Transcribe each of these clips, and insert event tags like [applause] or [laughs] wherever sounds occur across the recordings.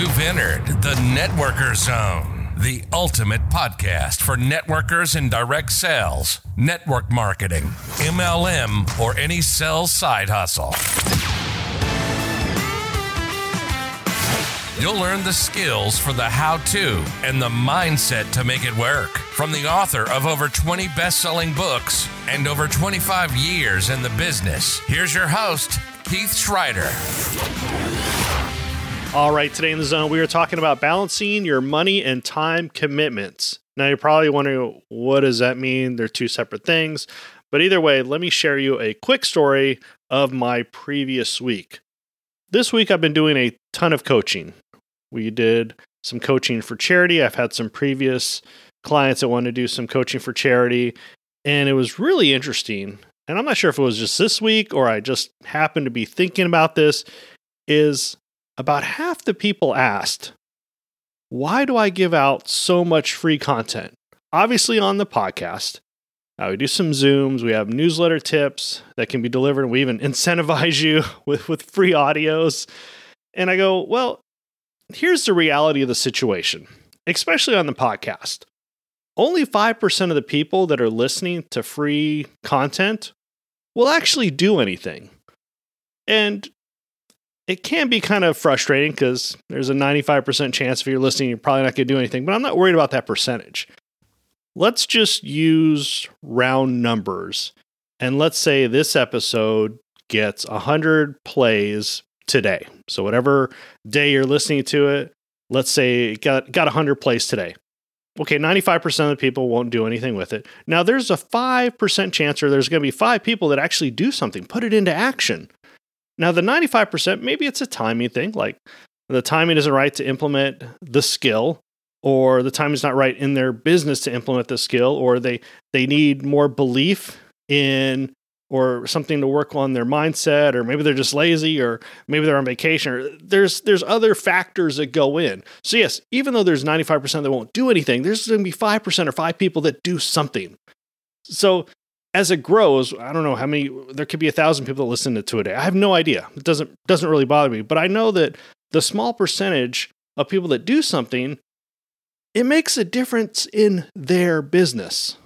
You've entered the Networker Zone, the ultimate podcast for networkers in direct sales, network marketing, MLM, or any sales side hustle. You'll learn the skills for the how to and the mindset to make it work from the author of over 20 best selling books and over 25 years in the business. Here's your host, Keith Schreiter. All right, today in the zone, we are talking about balancing your money and time commitments. Now, you're probably wondering, what does that mean? They're two separate things. But either way, let me share you a quick story of my previous week. This week, I've been doing a ton of coaching. We did some coaching for charity. I've had some previous clients that want to do some coaching for charity, and it was really interesting. And I'm not sure if it was just this week or I just happened to be thinking about this. Is about half the people asked, Why do I give out so much free content? Obviously, on the podcast. Uh, we do some Zooms, we have newsletter tips that can be delivered, and we even [laughs] incentivize you with, with free audios. And I go, Well, here's the reality of the situation, especially on the podcast. Only 5% of the people that are listening to free content will actually do anything. And it can be kind of frustrating because there's a 95% chance if you're listening, you're probably not going to do anything, but I'm not worried about that percentage. Let's just use round numbers. And let's say this episode gets 100 plays today. So whatever day you're listening to it, let's say it got got 100 plays today. Okay, 95% of the people won't do anything with it. Now there's a 5% chance or there's going to be 5 people that actually do something, put it into action. Now the 95%, maybe it's a timing thing, like the timing isn't right to implement the skill or the time is not right in their business to implement the skill or they they need more belief in or something to work on their mindset or maybe they're just lazy or maybe they're on vacation or there's there's other factors that go in. So yes even though there's 95% that won't do anything there's going to be 5% or 5 people that do something. So as it grows i don't know how many there could be a thousand people that listen to it a day. i have no idea it doesn't doesn't really bother me but i know that the small percentage of people that do something it makes a difference in their business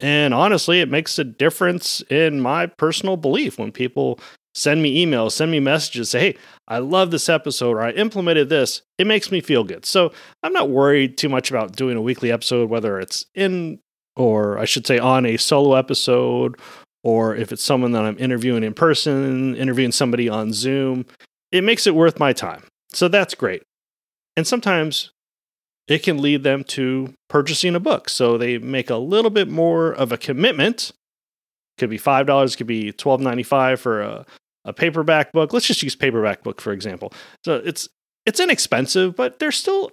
and honestly, it makes a difference in my personal belief when people send me emails, send me messages, say, hey, I love this episode or I implemented this. It makes me feel good. So I'm not worried too much about doing a weekly episode, whether it's in, or I should say, on a solo episode, or if it's someone that I'm interviewing in person, interviewing somebody on Zoom. It makes it worth my time. So that's great. And sometimes it can lead them to purchasing a book. So they make a little bit more of a commitment. Could be five dollars, could be twelve ninety five for a, a paperback book. Let's just use paperback book for example. So it's it's inexpensive, but there's still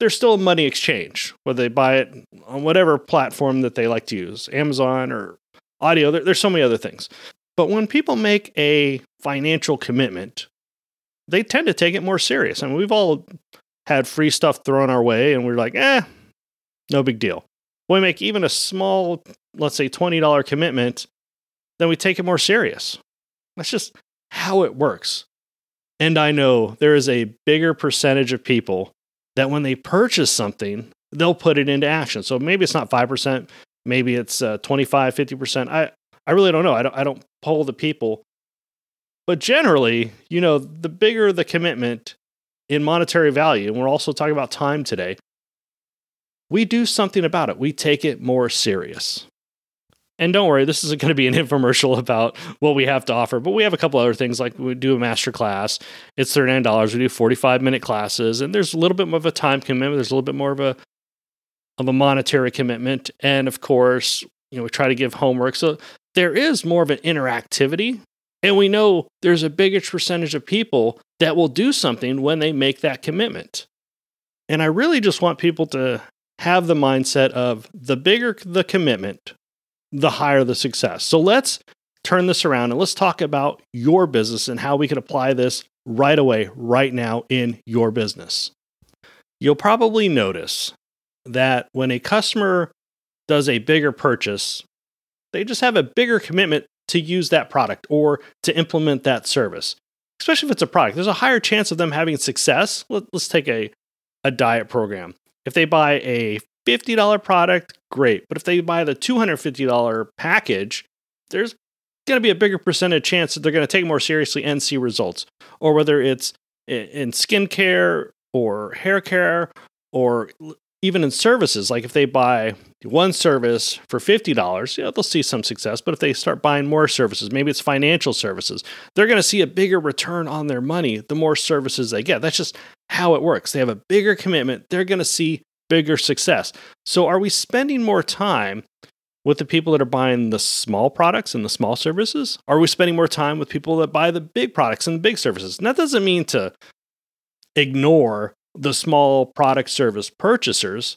there's still a money exchange whether they buy it on whatever platform that they like to use, Amazon or audio. There, there's so many other things. But when people make a financial commitment, they tend to take it more serious. I mean, we've all had free stuff thrown our way and we're like, eh, no big deal. When we make even a small, let's say $20 commitment, then we take it more serious. That's just how it works. And I know there is a bigger percentage of people that when they purchase something, they'll put it into action. So maybe it's not 5%, maybe it's uh, 25, 50%. I, I really don't know. I don't, I don't poll the people. But generally, you know, the bigger the commitment, in monetary value, and we're also talking about time today, we do something about it. We take it more serious. And don't worry, this isn't going to be an [laughs] infomercial about what we have to offer, but we have a couple other things like we do a master class. It's $39. We do 45 minute classes, and there's a little bit more of a time commitment. There's a little bit more of a of a monetary commitment. And of course, you know, we try to give homework. So there is more of an interactivity and we know there's a bigger percentage of people that will do something when they make that commitment. And I really just want people to have the mindset of the bigger the commitment, the higher the success. So let's turn this around and let's talk about your business and how we can apply this right away, right now in your business. You'll probably notice that when a customer does a bigger purchase, they just have a bigger commitment to use that product or to implement that service. especially if it's a product, there's a higher chance of them having success. Let, us take a, a diet program. If they buy a $50 product, great. But if they buy the $250 package, there's going to be a bigger percentage chance that they're going to take more seriously and see results. Or whether it's in skincare or hair care or even in services, like if they buy one service for $50, yeah, they'll see some success. But if they start buying more services, maybe it's financial services, they're going to see a bigger return on their money the more services they get. That's just how it works. They have a bigger commitment, they're going to see bigger success. So, are we spending more time with the people that are buying the small products and the small services? Are we spending more time with people that buy the big products and the big services? And that doesn't mean to ignore the small product service purchasers,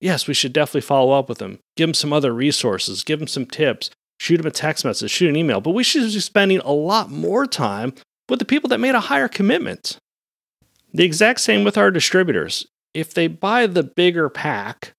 yes, we should definitely follow up with them, give them some other resources, give them some tips, shoot them a text message, shoot an email. But we should be spending a lot more time with the people that made a higher commitment. The exact same with our distributors. If they buy the bigger pack,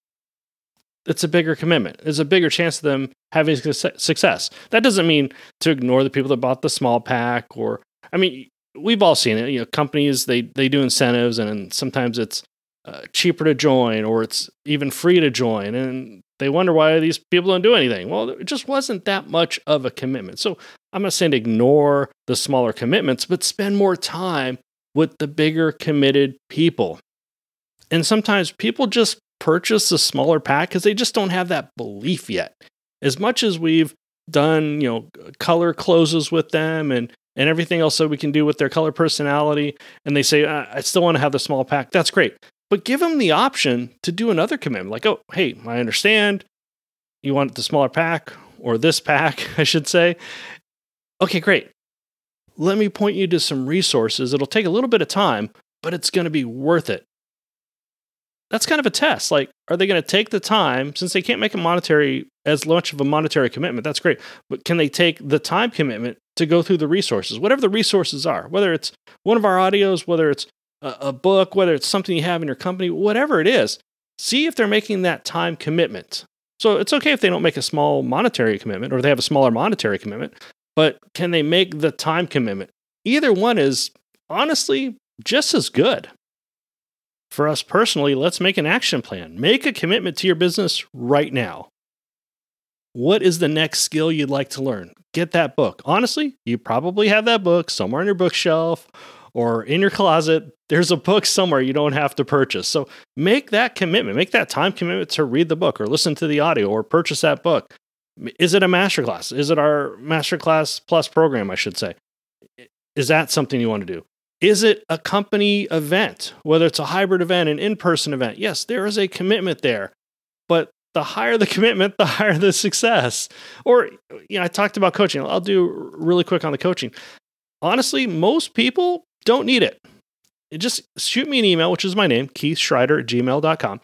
it's a bigger commitment. There's a bigger chance of them having success. That doesn't mean to ignore the people that bought the small pack or, I mean, we've all seen it. You know, companies they they do incentives, and sometimes it's uh, cheaper to join, or it's even free to join, and they wonder why these people don't do anything. Well, it just wasn't that much of a commitment. So I'm not saying ignore the smaller commitments, but spend more time with the bigger committed people. And sometimes people just purchase a smaller pack because they just don't have that belief yet. As much as we've done, you know, color closes with them and and everything else that we can do with their color personality, and they say, I still want to have the small pack, that's great. But give them the option to do another commitment. Like, oh, hey, I understand you want the smaller pack or this pack, [laughs] I should say. Okay, great. Let me point you to some resources. It'll take a little bit of time, but it's going to be worth it. That's kind of a test. Like, are they going to take the time, since they can't make a monetary, as much of a monetary commitment? That's great. But can they take the time commitment to go through the resources, whatever the resources are, whether it's one of our audios, whether it's a, a book, whether it's something you have in your company, whatever it is, see if they're making that time commitment. So it's okay if they don't make a small monetary commitment or they have a smaller monetary commitment, but can they make the time commitment? Either one is honestly just as good. For us personally, let's make an action plan. Make a commitment to your business right now. What is the next skill you'd like to learn? Get that book. Honestly, you probably have that book somewhere on your bookshelf or in your closet. There's a book somewhere you don't have to purchase. So make that commitment, make that time commitment to read the book or listen to the audio or purchase that book. Is it a masterclass? Is it our masterclass plus program, I should say? Is that something you want to do? Is it a company event, whether it's a hybrid event, an in person event? Yes, there is a commitment there. But the higher the [laughs] commitment, the higher the success. Or, you know, I talked about coaching. I'll do really quick on the coaching. Honestly, most people don't need it. just shoot me an email, which is my name, Keith Schreiter at gmail.com,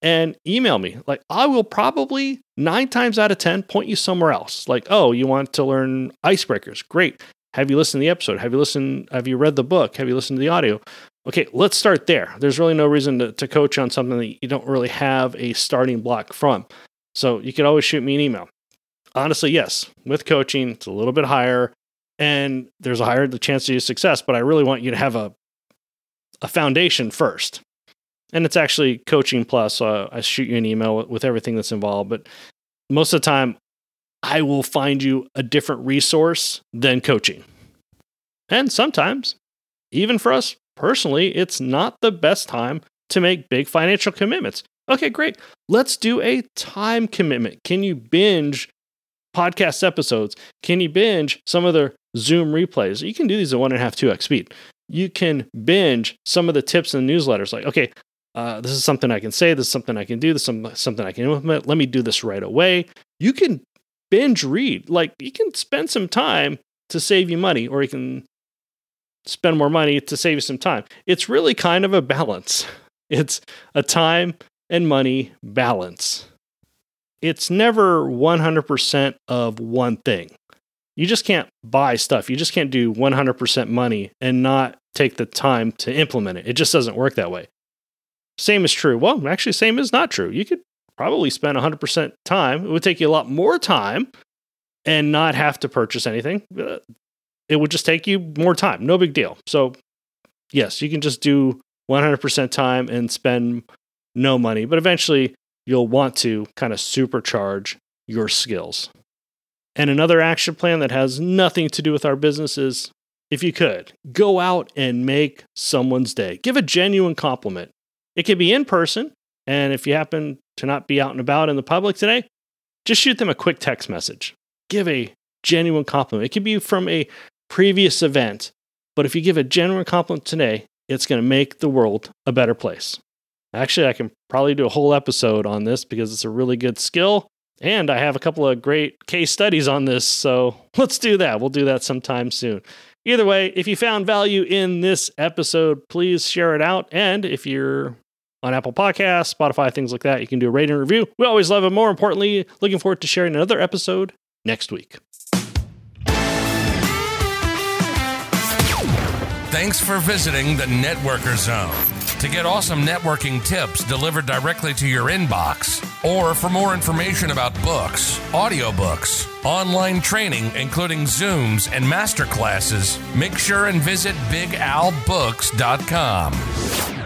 and email me. Like, I will probably nine times out of 10 point you somewhere else. Like, oh, you want to learn icebreakers? Great. Have you listened to the episode? Have you listened? Have you read the book? Have you listened to the audio? Okay, let's start there. There's really no reason to, to coach on something that you don't really have a starting block from. So you can always shoot me an email. Honestly, yes, with coaching, it's a little bit higher and there's a higher chance of success, but I really want you to have a, a foundation first. And it's actually coaching plus. Uh, I shoot you an email with everything that's involved, but most of the time, I will find you a different resource than coaching. And sometimes, even for us personally, it's not the best time to make big financial commitments. Okay, great. Let's do a time commitment. Can you binge podcast episodes? Can you binge some of the Zoom replays? You can do these at one and a half, two X speed. You can binge some of the tips in the newsletters. Like, okay, uh, this is something I can say. This is something I can do. This is something I can implement. Let me do this right away. You can binge read. Like, you can spend some time to save you money, or you can spend more money to save you some time. It's really kind of a balance. [laughs] It's a time and money balance. It's never 100% of one thing. You just can't buy stuff. You just can't do 100% money and not take the time to implement it. It just doesn't work that way. Same is true. Well, actually, same is not true. You could probably spend 100% time. It would take you a lot more time and not have to purchase anything. Uh, it would just take you more time. No big deal. So, yes, you can just do 100% time and spend no money, but eventually you'll want to kind of supercharge your skills. And another action plan that has nothing to do with our business is if you could, go out and make someone's day. Give a genuine compliment. It can be in person, and if you happen to not be out and about in the public today, just shoot them a quick text message. Give a genuine compliment. It could be from a previous event, but if you give a genuine compliment today, it's going to make the world a better place. Actually, I can probably do a whole episode on this because it's a really good skill. And I have a couple of great case studies on this. So let's do that. We'll do that sometime soon. Either way, if you found value in this episode, please share it out. And if you're on Apple Podcasts, Spotify, things like that, you can do a rating and review. We always love it. More importantly, looking forward to sharing another episode next week. Thanks for visiting the Networker Zone. To get awesome networking tips delivered directly to your inbox, or for more information about books, audiobooks, online training, including Zooms and masterclasses, make sure and visit BigAlBooks.com.